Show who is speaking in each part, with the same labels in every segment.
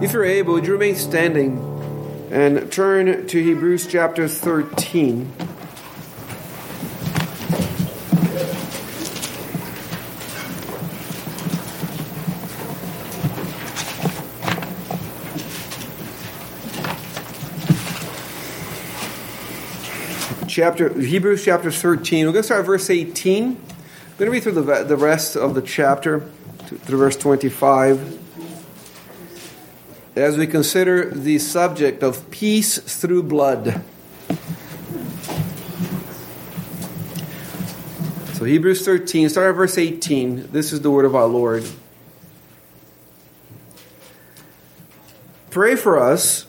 Speaker 1: If you're able, would you remain standing and turn to Hebrews chapter 13? chapter Hebrews chapter 13. We're going to start verse 18. I'm going to read through the, the rest of the chapter through verse 25 as we consider the subject of peace through blood. So Hebrews 13, start at verse 18. This is the word of our Lord. Pray for us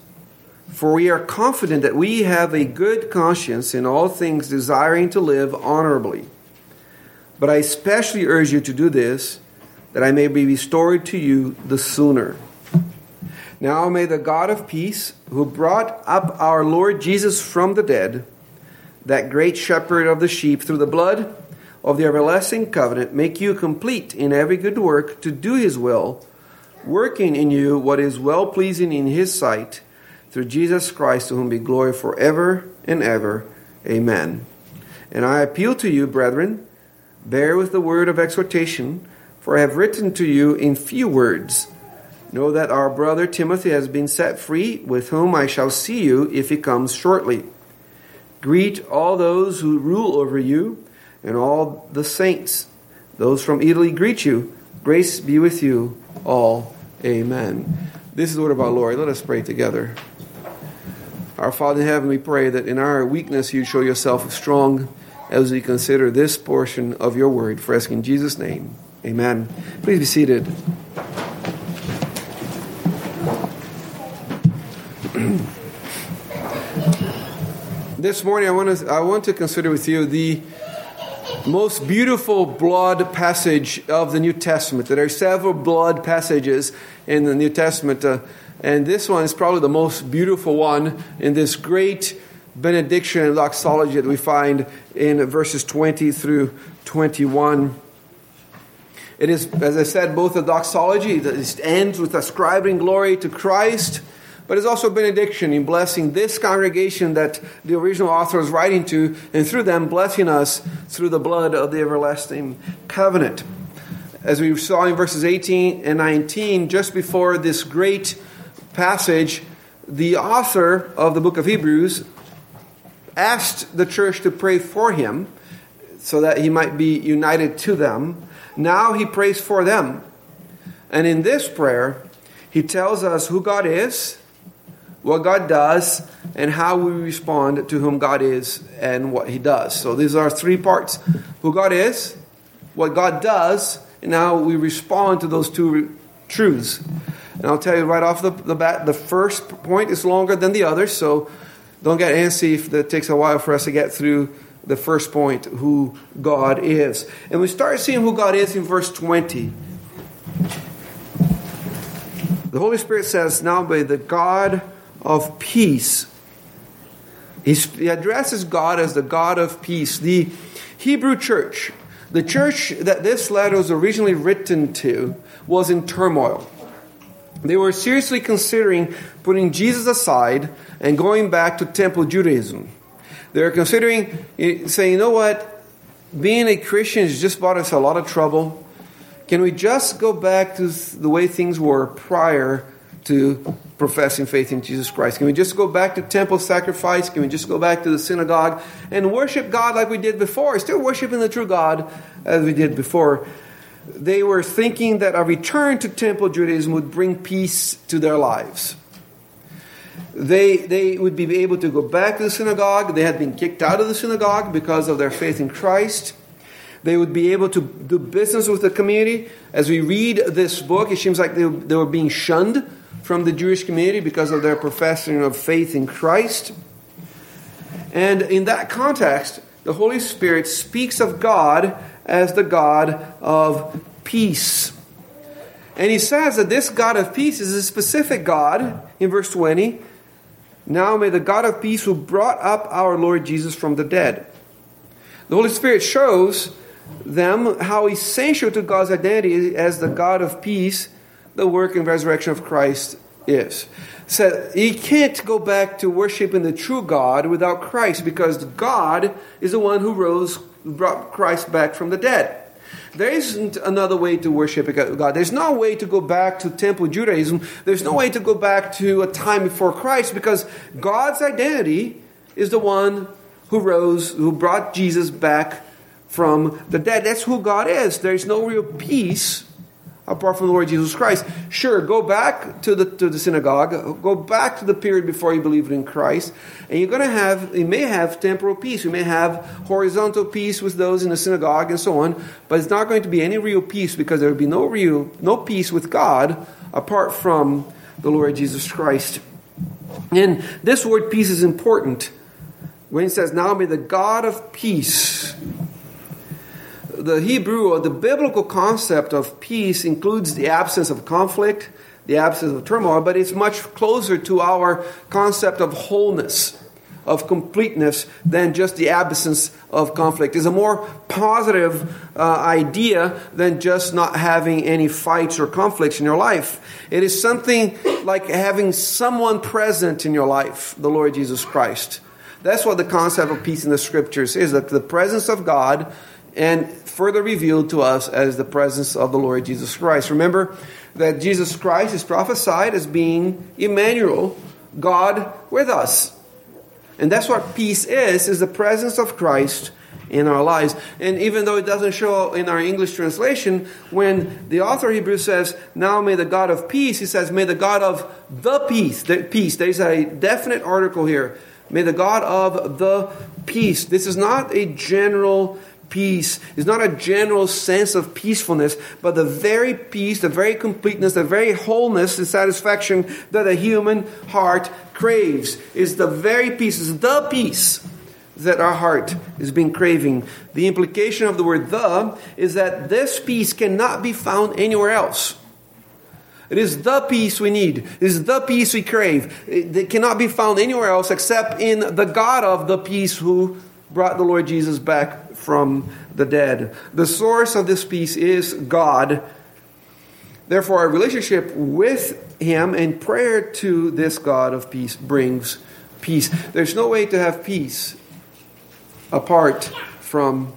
Speaker 1: for we are confident that we have a good conscience in all things, desiring to live honorably. But I especially urge you to do this, that I may be restored to you the sooner. Now may the God of peace, who brought up our Lord Jesus from the dead, that great shepherd of the sheep, through the blood of the everlasting covenant, make you complete in every good work to do his will, working in you what is well pleasing in his sight through Jesus Christ, to whom be glory forever and ever. Amen. And I appeal to you, brethren, bear with the word of exhortation, for I have written to you in few words. Know that our brother Timothy has been set free, with whom I shall see you if he comes shortly. Greet all those who rule over you, and all the saints. Those from Italy greet you. Grace be with you all. Amen. This is the word of our Lord. Let us pray together. Our Father in heaven, we pray that in our weakness you show yourself strong as we consider this portion of your word. For asking in Jesus' name, amen. Please be seated. This morning, I want, to, I want to consider with you the most beautiful blood passage of the New Testament. There are several blood passages in the New Testament. Uh, and this one is probably the most beautiful one in this great benediction and doxology that we find in verses 20 through 21. It is, as I said, both a doxology that ends with ascribing glory to Christ, but it's also a benediction in blessing this congregation that the original author is writing to, and through them blessing us through the blood of the everlasting covenant. As we saw in verses 18 and 19, just before this great passage, the author of the book of Hebrews asked the church to pray for him so that he might be united to them. Now he prays for them. And in this prayer, he tells us who God is, what God does, and how we respond to whom God is and what he does. So these are three parts who God is, what God does, and how we respond to those two truths. And I'll tell you right off the, the bat, the first point is longer than the other, so don't get antsy if it takes a while for us to get through the first point, who God is. And we start seeing who God is in verse 20. The Holy Spirit says, Now by the God of peace. He addresses God as the God of peace. The Hebrew church, the church that this letter was originally written to, was in turmoil. They were seriously considering putting Jesus aside and going back to temple Judaism. They were considering eh, saying, you know what? Being a Christian has just brought us a lot of trouble. Can we just go back to the way things were prior to professing faith in Jesus Christ? Can we just go back to temple sacrifice? Can we just go back to the synagogue and worship God like we did before? Still worshiping the true God as we did before they were thinking that a return to temple Judaism would bring peace to their lives. They, they would be able to go back to the synagogue. They had been kicked out of the synagogue because of their faith in Christ. They would be able to do business with the community. As we read this book, it seems like they, they were being shunned from the Jewish community because of their professing of faith in Christ. And in that context, the Holy Spirit speaks of God as the God of peace. And he says that this God of peace is a specific God in verse 20. Now may the God of peace who brought up our Lord Jesus from the dead. The Holy Spirit shows them how essential to God's identity as the God of peace the work and resurrection of Christ is. So you can't go back to worshiping the true God without Christ because God is the one who rose, brought Christ back from the dead. There isn't another way to worship God. There's no way to go back to temple Judaism. There's no way to go back to a time before Christ because God's identity is the one who rose, who brought Jesus back from the dead. That's who God is. There's no real peace apart from the Lord Jesus Christ. Sure, go back to the, to the synagogue, go back to the period before you believed in Christ, and you're going to have, you may have temporal peace, you may have horizontal peace with those in the synagogue and so on, but it's not going to be any real peace because there will be no real, no peace with God apart from the Lord Jesus Christ. And this word peace is important when it says, Now may the God of peace the Hebrew or the biblical concept of peace includes the absence of conflict, the absence of turmoil, but it's much closer to our concept of wholeness, of completeness, than just the absence of conflict. It's a more positive uh, idea than just not having any fights or conflicts in your life. It is something like having someone present in your life, the Lord Jesus Christ. That's what the concept of peace in the scriptures is that the presence of God and further revealed to us as the presence of the Lord Jesus Christ. Remember that Jesus Christ is prophesied as being Emmanuel, God with us. And that's what peace is, is the presence of Christ in our lives. And even though it doesn't show in our English translation, when the author of Hebrews says, Now may the God of peace, he says, May the God of the peace, the peace. There's a definite article here. May the God of the peace. This is not a general peace is not a general sense of peacefulness, but the very peace, the very completeness, the very wholeness and satisfaction that a human heart craves. Is the very peace, is the peace that our heart has been craving. The implication of the word the is that this peace cannot be found anywhere else. It is the peace we need. It is the peace we crave. It cannot be found anywhere else except in the God of the peace who brought the Lord Jesus back from the dead. The source of this peace is God. Therefore, our relationship with Him and prayer to this God of peace brings peace. There's no way to have peace apart from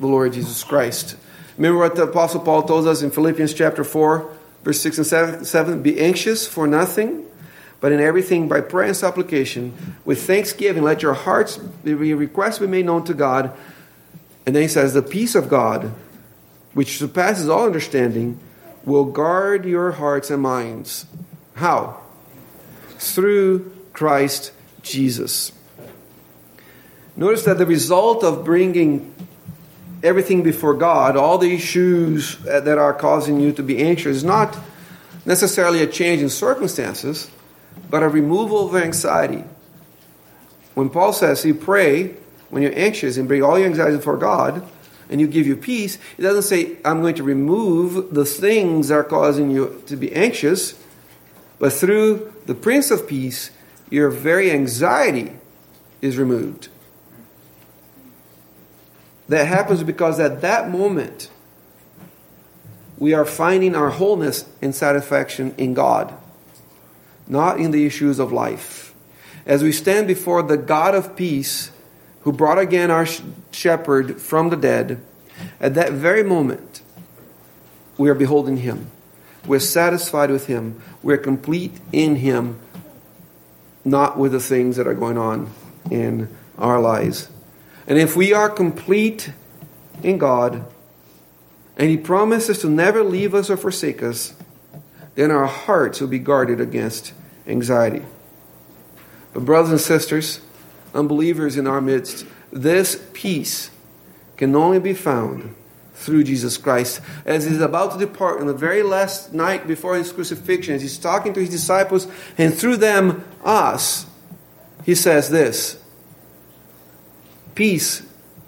Speaker 1: the Lord Jesus Christ. Remember what the Apostle Paul told us in Philippians chapter 4, verse 6 and 7? 7 Be anxious for nothing, but in everything by prayer and supplication, with thanksgiving, let your hearts, your requests be made known to God. And then he says, The peace of God, which surpasses all understanding, will guard your hearts and minds. How? Through Christ Jesus. Notice that the result of bringing everything before God, all the issues that are causing you to be anxious, is not necessarily a change in circumstances, but a removal of anxiety. When Paul says, You pray when you're anxious and bring all your anxiety before God and you give you peace, it doesn't say, I'm going to remove the things that are causing you to be anxious, but through the Prince of Peace, your very anxiety is removed. That happens because at that moment, we are finding our wholeness and satisfaction in God, not in the issues of life. As we stand before the God of peace, who brought again our shepherd from the dead, at that very moment, we are beholding him. We're satisfied with him. We're complete in him, not with the things that are going on in our lives. And if we are complete in God, and he promises to never leave us or forsake us, then our hearts will be guarded against anxiety. But, brothers and sisters, unbelievers in our midst, this peace can only be found through Jesus Christ. As he's about to depart on the very last night before his crucifixion, as he's talking to his disciples and through them us, he says this Peace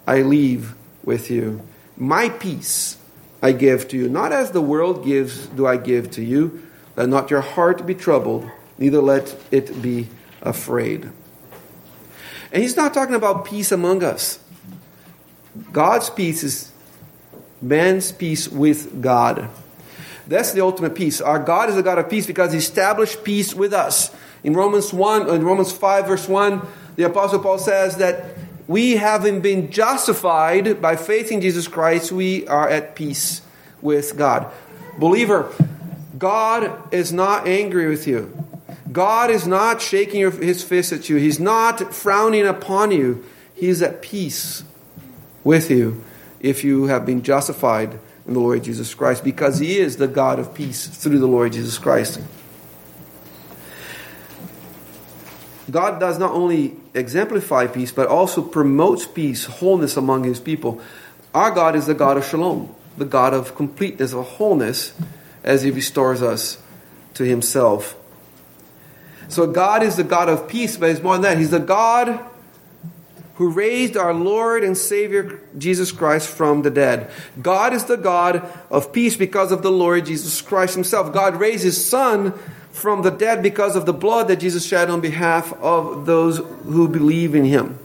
Speaker 1: I leave with you. My peace I give to you. Not as the world gives, do I give to you. Let not your heart be troubled, neither let it be afraid. And he's not talking about peace among us. God's peace is man's peace with God. That's the ultimate peace. Our God is a God of peace because He established peace with us. In Romans 1, in Romans 5, verse 1, the Apostle Paul says that we having been justified by faith in Jesus Christ, we are at peace with God. Believer, God is not angry with you. God is not shaking his fist at you. He's not frowning upon you. He's at peace with you if you have been justified in the Lord Jesus Christ because He is the God of peace through the Lord Jesus Christ. God does not only exemplify peace, but also promotes peace, wholeness among His people. Our God is the God of shalom, the God of completeness, of wholeness, as He restores us to Himself. So God is the God of peace, but He's more than that. He's the God who raised our Lord and Savior Jesus Christ from the dead. God is the God of peace because of the Lord Jesus Christ Himself. God raised His Son from the dead because of the blood that Jesus shed on behalf of those who believe in Him.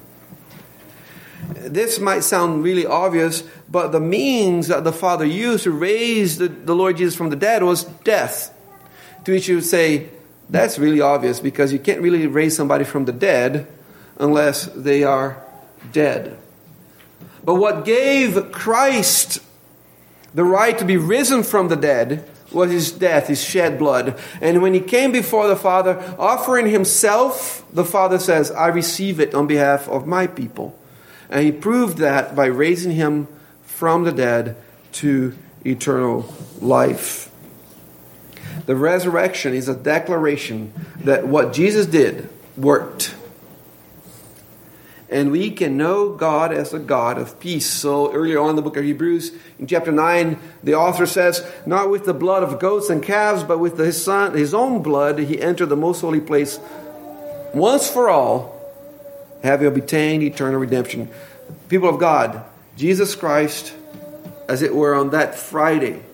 Speaker 1: This might sound really obvious, but the means that the Father used to raise the, the Lord Jesus from the dead was death. To which you would say, that's really obvious because you can't really raise somebody from the dead unless they are dead. But what gave Christ the right to be risen from the dead was his death, his shed blood. And when he came before the Father, offering himself, the Father says, I receive it on behalf of my people. And he proved that by raising him from the dead to eternal life. The resurrection is a declaration that what Jesus did worked and we can know God as a God of peace. So earlier on in the book of Hebrews, in chapter 9, the author says, Not with the blood of goats and calves, but with his son, his own blood, he entered the most holy place once for all, having obtained eternal redemption. People of God, Jesus Christ, as it were, on that Friday,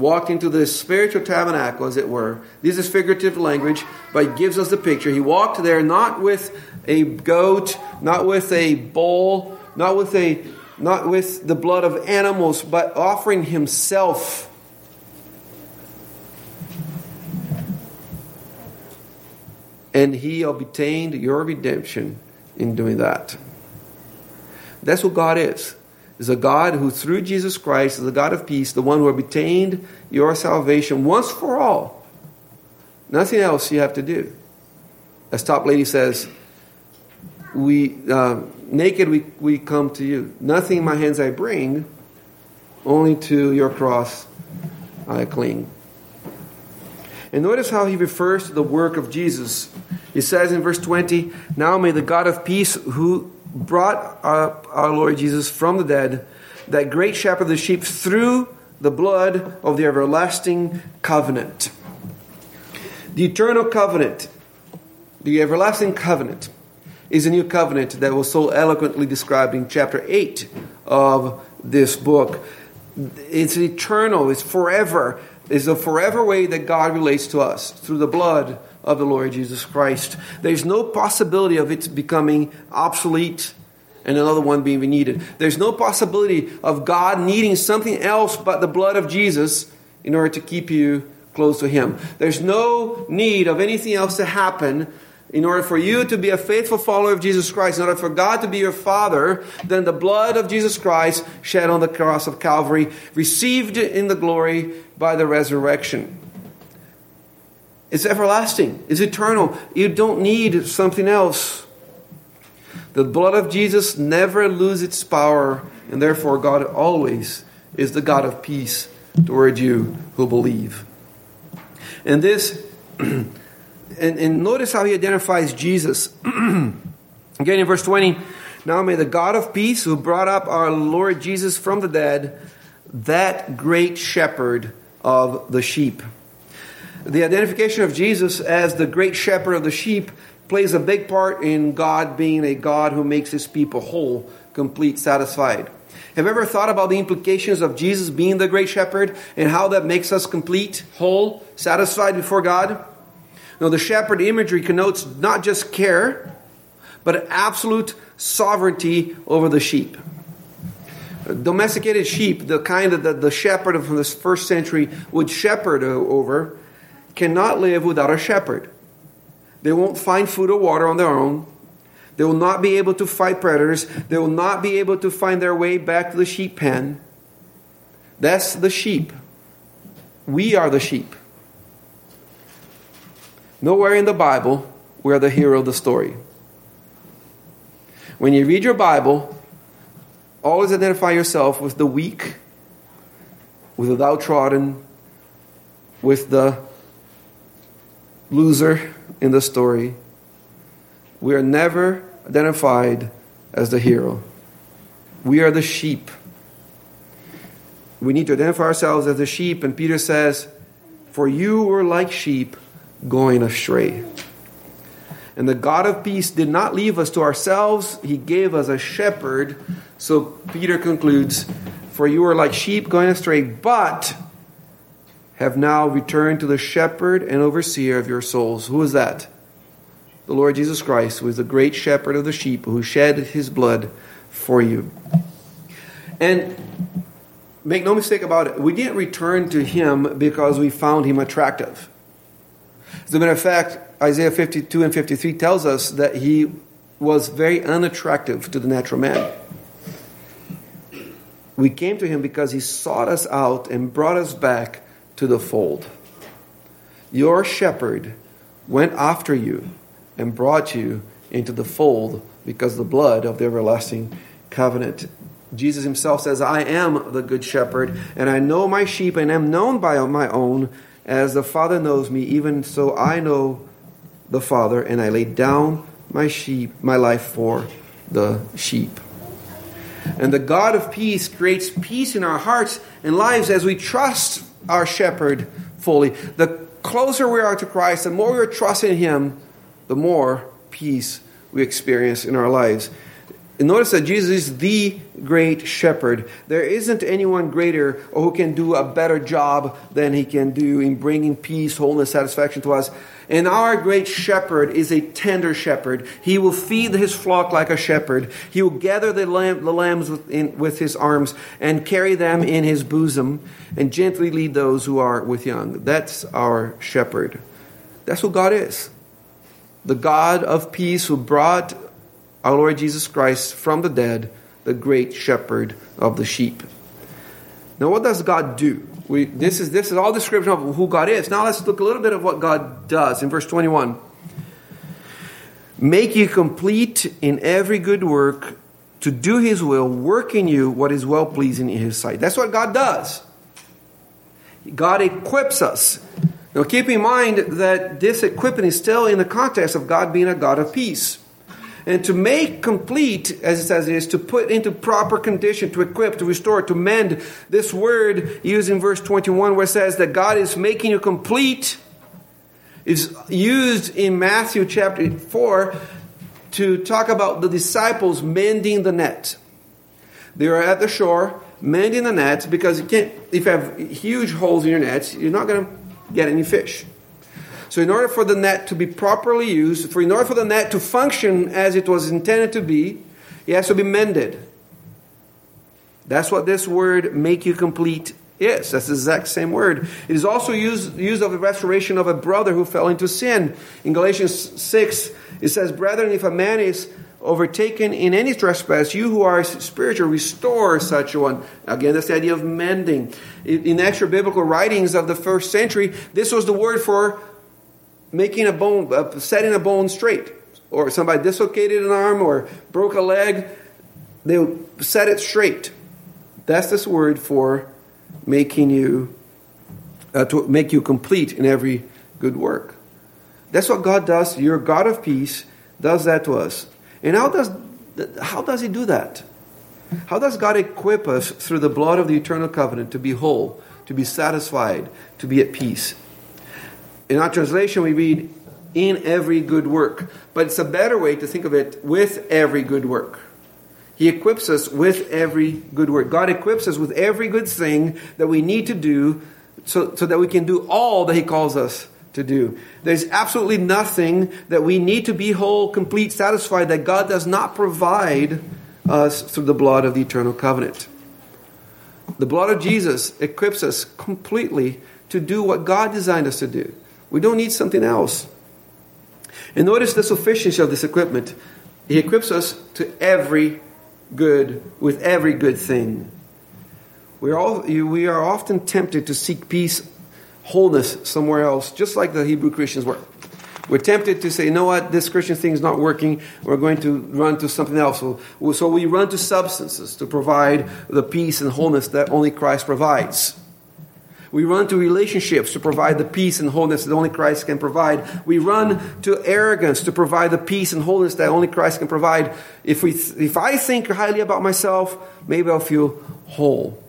Speaker 1: walked into the spiritual tabernacle, as it were. This is figurative language, but it gives us the picture. He walked there not with a goat, not with a bull, not with a not with the blood of animals, but offering himself. And he obtained your redemption in doing that. That's what God is is a God who, through Jesus Christ, is a God of peace, the one who obtained your salvation once for all. Nothing else you have to do. As Toplady says, we uh, naked we, we come to you. Nothing in my hands I bring, only to your cross I cling. And notice how he refers to the work of Jesus. He says in verse 20, Now may the God of peace, who brought up our Lord Jesus from the dead, that great shepherd of the sheep, through the blood of the everlasting covenant. The eternal covenant, the everlasting covenant, is a new covenant that was so eloquently described in chapter 8 of this book. It's eternal, it's forever. It's a forever way that God relates to us through the blood of the Lord Jesus Christ. There's no possibility of it becoming obsolete and another one being needed. There's no possibility of God needing something else but the blood of Jesus in order to keep you close to Him. There's no need of anything else to happen in order for you to be a faithful follower of Jesus Christ, in order for God to be your Father, then the blood of Jesus Christ shed on the cross of Calvary, received in the glory by the resurrection. It's everlasting. It's eternal. You don't need something else. The blood of Jesus never loses its power, and therefore God always is the God of peace toward you who believe. And this, and, and notice how he identifies Jesus. Again in verse 20, now may the God of peace who brought up our Lord Jesus from the dead, that great shepherd of the sheep. The identification of Jesus as the great shepherd of the sheep plays a big part in God being a God who makes his people whole, complete, satisfied. Have you ever thought about the implications of Jesus being the great shepherd and how that makes us complete, whole, satisfied before God? Now, the shepherd imagery connotes not just care, but absolute sovereignty over the sheep. Domesticated sheep, the kind that the, the shepherd from this first century would shepherd over, cannot live without a shepherd. They won't find food or water on their own. They will not be able to fight predators. They will not be able to find their way back to the sheep pen. That's the sheep. We are the sheep. Nowhere in the Bible we are the hero of the story. When you read your Bible, always identify yourself with the weak, with the downtrodden, with the loser in the story. We are never identified as the hero. We are the sheep. We need to identify ourselves as the sheep, and Peter says, For you were like sheep going astray. And the God of peace did not leave us to ourselves, He gave us a shepherd. So Peter concludes, For you were like sheep going astray, but have now returned to the shepherd and overseer of your souls. Who is that? The Lord Jesus Christ, who is the great shepherd of the sheep, who shed his blood for you. And make no mistake about it, we didn't return to him because we found him attractive. As a matter of fact, Isaiah 52 and 53 tells us that he was very unattractive to the natural man. We came to him because he sought us out and brought us back to the fold. Your shepherd went after you and brought you into the fold because the blood of the everlasting covenant. Jesus himself says, I am the good shepherd, and I know my sheep and am known by my own, as the Father knows me, even so I know the Father, and I lay down my sheep, my life for the sheep. And the God of peace creates peace in our hearts and lives as we trust our shepherd fully. The closer we are to Christ, the more we are trusting Him, the more peace we experience in our lives. Notice that Jesus is the great shepherd. There isn't anyone greater or who can do a better job than he can do in bringing peace, wholeness, satisfaction to us. And our great shepherd is a tender shepherd. He will feed his flock like a shepherd. He will gather the, lamb, the lambs with, in, with his arms and carry them in his bosom and gently lead those who are with young. That's our shepherd. That's who God is. The God of peace who brought our Lord Jesus Christ from the dead, the great shepherd of the sheep. Now, what does God do? We, this, is, this is all description of who God is. Now, let's look a little bit of what God does in verse 21. Make you complete in every good work to do his will, work in you what is well pleasing in his sight. That's what God does. God equips us. Now, keep in mind that this equipping is still in the context of God being a God of peace. And to make complete, as it says, is to put into proper condition, to equip, to restore, to mend. This word used in verse 21 where it says that God is making you complete is used in Matthew chapter 4 to talk about the disciples mending the net. They are at the shore mending the nets because you can't, if you have huge holes in your nets, you're not going to get any fish. So, in order for the net to be properly used, for in order for the net to function as it was intended to be, it has to be mended. That's what this word "make you complete" is. That's the exact same word. It is also used used of the restoration of a brother who fell into sin. In Galatians six, it says, "Brethren, if a man is overtaken in any trespass, you who are spiritual, restore such one. Again, that's the idea of mending. In extra biblical writings of the first century, this was the word for making a bone, uh, setting a bone straight. Or somebody dislocated an arm or broke a leg, they set it straight. That's this word for making you, uh, to make you complete in every good work. That's what God does. Your God of peace does that to us. And how does, how does He do that? How does God equip us through the blood of the eternal covenant to be whole, to be satisfied, to be at peace? In our translation, we read, in every good work. But it's a better way to think of it with every good work. He equips us with every good work. God equips us with every good thing that we need to do so, so that we can do all that He calls us to do. There's absolutely nothing that we need to be whole, complete, satisfied that God does not provide us through the blood of the eternal covenant. The blood of Jesus equips us completely to do what God designed us to do. We don't need something else. And notice the sufficiency of this equipment. He equips us to every good, with every good thing. We are, all, we are often tempted to seek peace, wholeness somewhere else, just like the Hebrew Christians were. We're tempted to say, you know what, this Christian thing is not working. We're going to run to something else. So, so we run to substances to provide the peace and wholeness that only Christ provides. We run to relationships to provide the peace and wholeness that only Christ can provide. We run to arrogance to provide the peace and wholeness that only Christ can provide. If, we, if I think highly about myself, maybe I'll feel whole.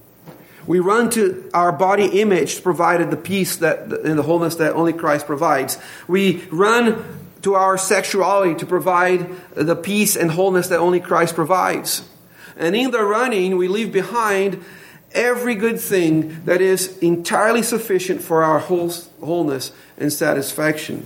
Speaker 1: We run to our body image to provide the peace that, and the wholeness that only Christ provides. We run to our sexuality to provide the peace and wholeness that only Christ provides. And in the running, we leave behind every good thing that is entirely sufficient for our wholeness and satisfaction.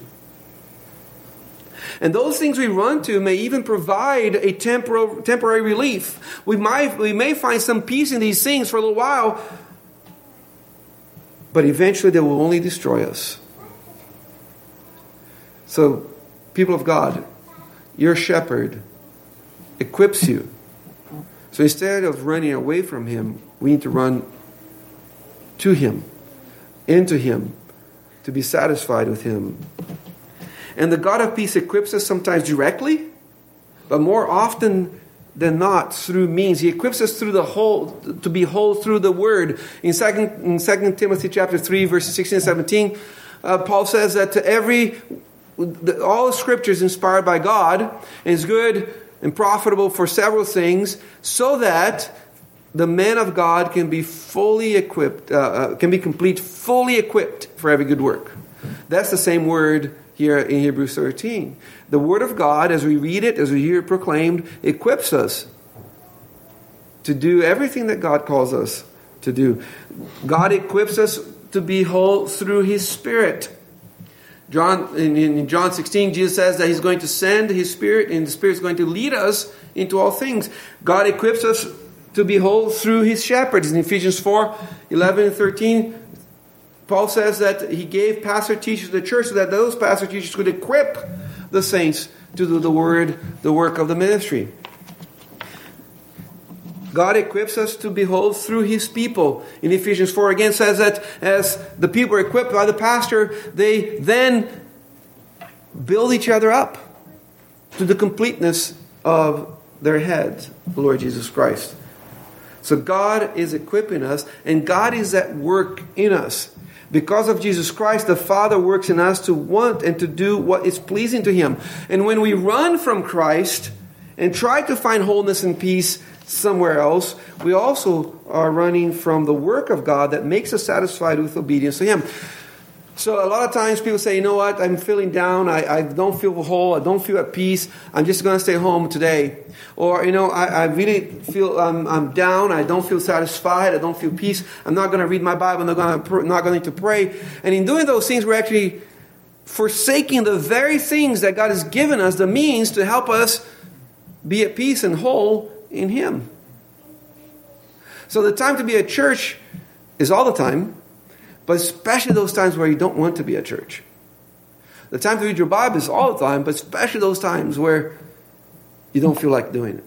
Speaker 1: And those things we run to may even provide a temporary relief. We, might, we may find some peace in these things for a little while, but eventually they will only destroy us. So, people of God, your shepherd equips you. So instead of running away from him, we need to run to him, into him, to be satisfied with him. And the God of peace equips us sometimes directly, but more often than not through means. He equips us through the whole to be whole through the word. In second in second Timothy chapter three, verses sixteen and seventeen, uh, Paul says that to every all the scriptures inspired by God and is good and profitable for several things, so that the man of God can be fully equipped, uh, uh, can be complete, fully equipped for every good work. That's the same word here in Hebrews 13. The Word of God, as we read it, as we hear it proclaimed, equips us to do everything that God calls us to do. God equips us to be whole through His Spirit. John, in, in John 16, Jesus says that He's going to send His Spirit, and the Spirit is going to lead us into all things. God equips us to be whole through His shepherds. In Ephesians 4 11 and 13, Paul says that he gave pastor teachers to the church so that those pastor teachers could equip the saints to do the word, the work of the ministry. God equips us to behold through his people. In Ephesians 4 again says that as the people are equipped by the pastor, they then build each other up to the completeness of their head, the Lord Jesus Christ. So God is equipping us, and God is at work in us. Because of Jesus Christ, the Father works in us to want and to do what is pleasing to Him. And when we run from Christ and try to find wholeness and peace somewhere else, we also are running from the work of God that makes us satisfied with obedience to Him. So a lot of times people say, you know what, I'm feeling down, I, I don't feel whole, I don't feel at peace, I'm just going to stay home today. Or, you know, I, I really feel I'm, I'm down, I don't feel satisfied, I don't feel peace, I'm not going to read my Bible, I'm not going, to, not going to pray. And in doing those things, we're actually forsaking the very things that God has given us, the means to help us be at peace and whole in Him. So the time to be at church is all the time. But especially those times where you don't want to be at church. The time to read your Bible is all the time, but especially those times where you don't feel like doing it.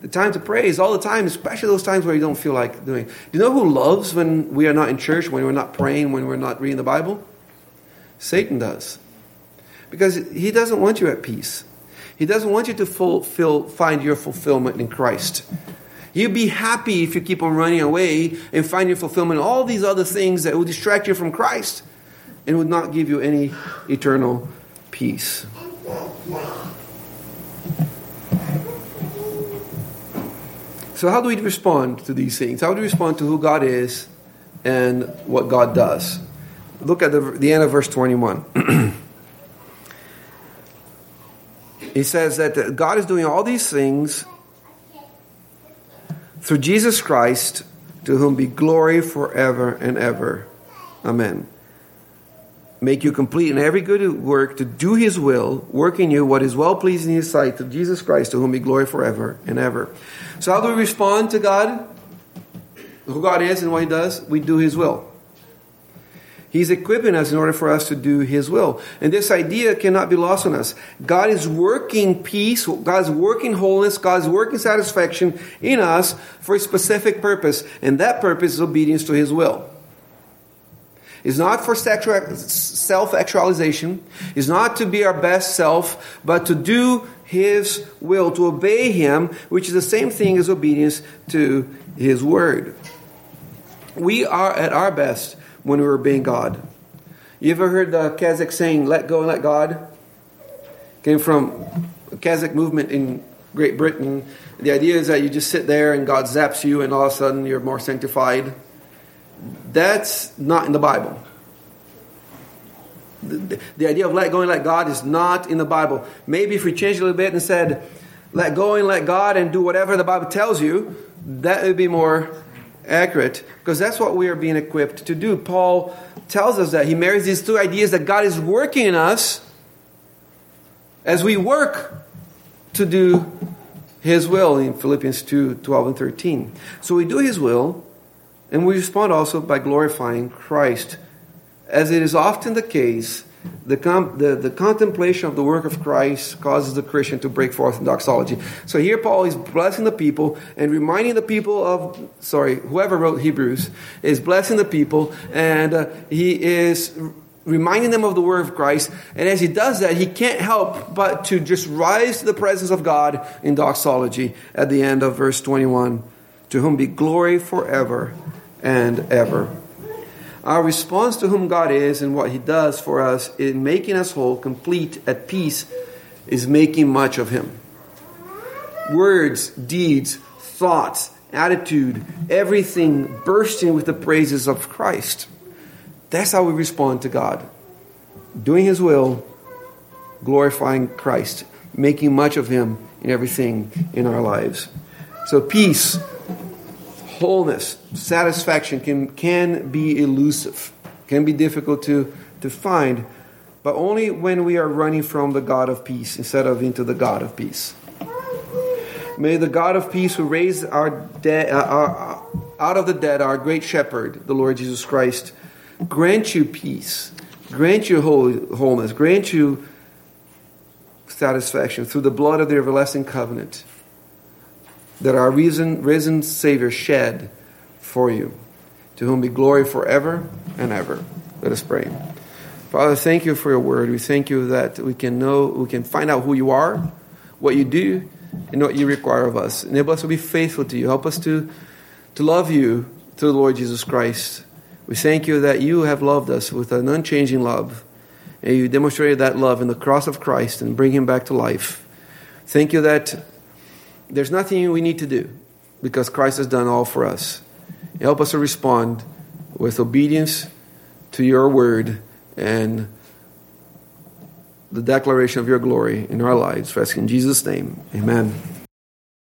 Speaker 1: The time to pray is all the time, especially those times where you don't feel like doing it. Do you know who loves when we are not in church, when we're not praying, when we're not reading the Bible? Satan does. Because he doesn't want you at peace. He doesn't want you to fulfill, find your fulfillment in Christ. You'd be happy if you keep on running away and find your fulfillment in all these other things that will distract you from Christ and would not give you any eternal peace. So, how do we respond to these things? How do we respond to who God is and what God does? Look at the, the end of verse 21. he says that God is doing all these things through Jesus Christ, to whom be glory forever and ever. Amen. Make you complete in every good work to do his will, work in you what is well pleasing in his sight, to Jesus Christ, to whom be glory forever and ever. So, how do we respond to God? who God is and what He does, we do His will. He's equipping us in order for us to do His will. And this idea cannot be lost on us. God is working peace, God's working wholeness, God's working satisfaction in us for a specific purpose. And that purpose is obedience to His will. It's not for self actualization, it's not to be our best self, but to do His will, to obey Him, which is the same thing as obedience to His word. We are at our best when we were being God. You ever heard the Keswick saying, let go and let God? Came from Keswick movement in Great Britain. The idea is that you just sit there and God zaps you and all of a sudden you're more sanctified. That's not in the Bible. The, the idea of let go and let God is not in the Bible. Maybe if we changed a little bit and said, let go and let God and do whatever the Bible tells you, that would be more accurate because that's what we are being equipped to do. Paul tells us that he marries these two ideas that God is working in us as we work to do his will in Philippians 2 12 and 13. So we do his will and we respond also by glorifying Christ. As it is often the case, the, com- the, the contemplation of the work of Christ causes the Christian to break forth in doxology. So here Paul is blessing the people and reminding the people of, sorry, whoever wrote Hebrews is blessing the people and uh, he is reminding them of the word of Christ. And as he does that, he can't help but to just rise to the presence of God in doxology at the end of verse 21. To whom be glory forever and ever. Our response to whom God is and what He does for us in making us whole, complete, at peace, is making much of Him. Words, deeds, thoughts, attitude, everything bursting with the praises of Christ. That's how we respond to God. Doing His will, glorifying Christ, making much of Him in everything in our lives. So, peace wholeness, satisfaction can, can be elusive, can be difficult to, to find, but only when we are running from the God of peace instead of into the God of peace. May the God of peace who raised our dead, uh, our, out of the dead, our great shepherd, the Lord Jesus Christ, grant you peace, grant you wholeness, grant you satisfaction through the blood of the everlasting covenant that our risen, risen Savior shed for you, to whom be glory forever and ever. Let us pray. Father, thank you for your word. We thank you that we can know, we can find out who you are, what you do, and what you require of us. Enable us to be faithful to you. Help us to, to love you through the Lord Jesus Christ. We thank you that you have loved us with an unchanging love, and you demonstrated that love in the cross of Christ and bring him back to life. Thank you that there's nothing we need to do because Christ has done all for us. Help us to respond with obedience to your word and the declaration of your glory in our lives. For in Jesus' name, amen.